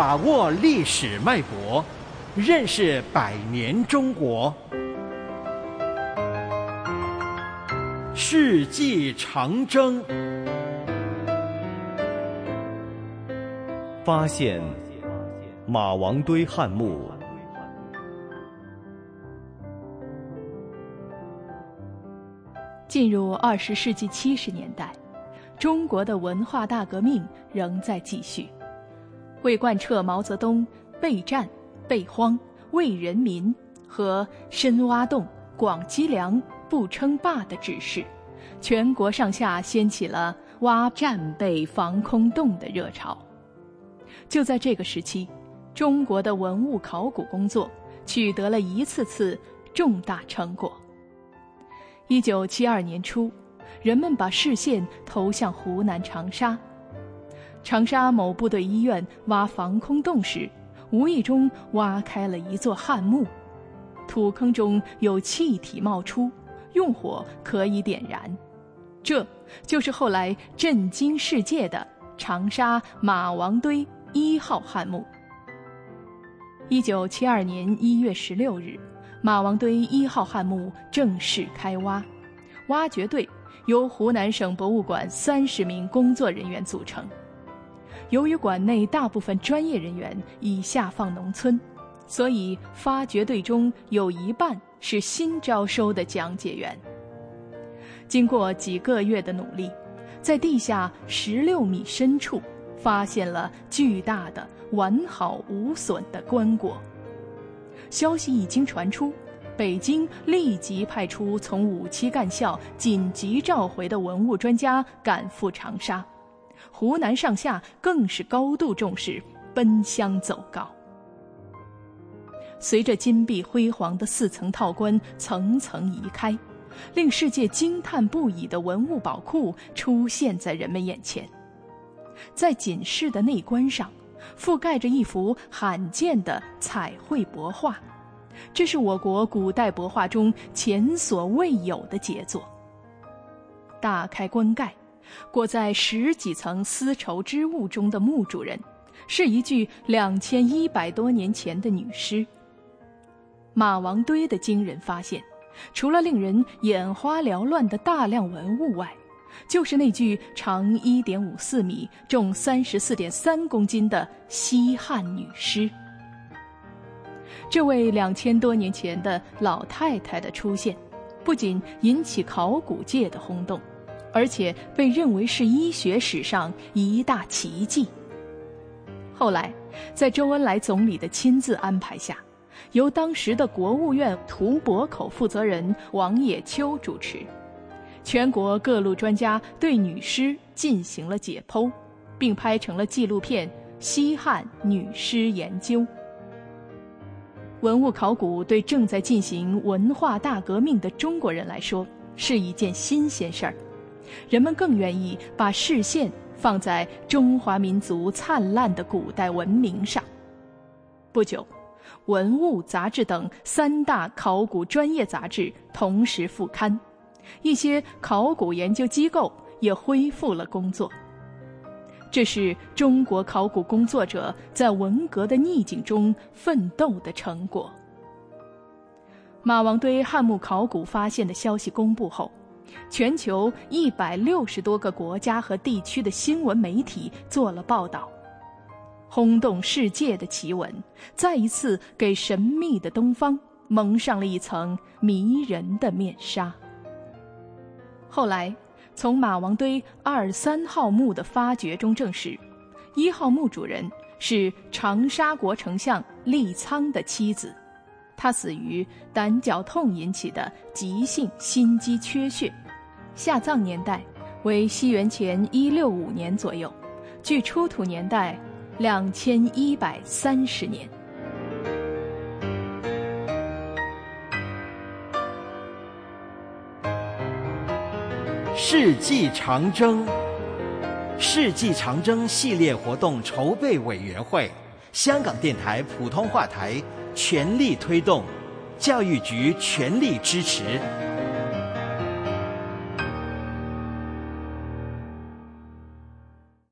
把握历史脉搏，认识百年中国。世纪长征，发现马王堆汉墓。进入二十世纪七十年代，中国的文化大革命仍在继续。为贯彻毛泽东备战、备荒、为人民和深挖洞、广积粮、不称霸的指示，全国上下掀起了挖战备防空洞的热潮。就在这个时期，中国的文物考古工作取得了一次次重大成果。一九七二年初，人们把视线投向湖南长沙。长沙某部队医院挖防空洞时，无意中挖开了一座汉墓，土坑中有气体冒出，用火可以点燃，这就是后来震惊世界的长沙马王堆一号汉墓。一九七二年一月十六日，马王堆一号汉墓正式开挖，挖掘队由湖南省博物馆三十名工作人员组成。由于馆内大部分专业人员已下放农村，所以发掘队中有一半是新招收的讲解员。经过几个月的努力，在地下十六米深处发现了巨大的、完好无损的棺椁。消息一经传出，北京立即派出从五七干校紧急召回的文物专家赶赴长沙。湖南上下更是高度重视，奔相走告。随着金碧辉煌的四层套棺层层移开，令世界惊叹不已的文物宝库出现在人们眼前。在锦室的内棺上，覆盖着一幅罕见的彩绘帛画，这是我国古代帛画中前所未有的杰作。打开棺盖。裹在十几层丝绸织物中的墓主人，是一具两千一百多年前的女尸。马王堆的惊人发现，除了令人眼花缭乱的大量文物外，就是那具长一点五四米、重三十四点三公斤的西汉女尸。这位两千多年前的老太太的出现，不仅引起考古界的轰动。而且被认为是医学史上一大奇迹。后来，在周恩来总理的亲自安排下，由当时的国务院图博口负责人王野秋主持，全国各路专家对女尸进行了解剖，并拍成了纪录片《西汉女尸研究》。文物考古对正在进行文化大革命的中国人来说是一件新鲜事儿。人们更愿意把视线放在中华民族灿烂的古代文明上。不久，《文物》杂志等三大考古专业杂志同时复刊，一些考古研究机构也恢复了工作。这是中国考古工作者在文革的逆境中奋斗的成果。马王堆汉墓考古发现的消息公布后。全球一百六十多个国家和地区的新闻媒体做了报道，轰动世界的奇闻，再一次给神秘的东方蒙上了一层迷人的面纱。后来，从马王堆二三号墓的发掘中证实，一号墓主人是长沙国丞相利苍的妻子。他死于胆绞痛引起的急性心肌缺血，下葬年代为西元前一六五年左右，距出土年代两千一百三十年。世纪长征，世纪长征系列活动筹备委员会，香港电台普通话台。全力推动，教育局全力支持。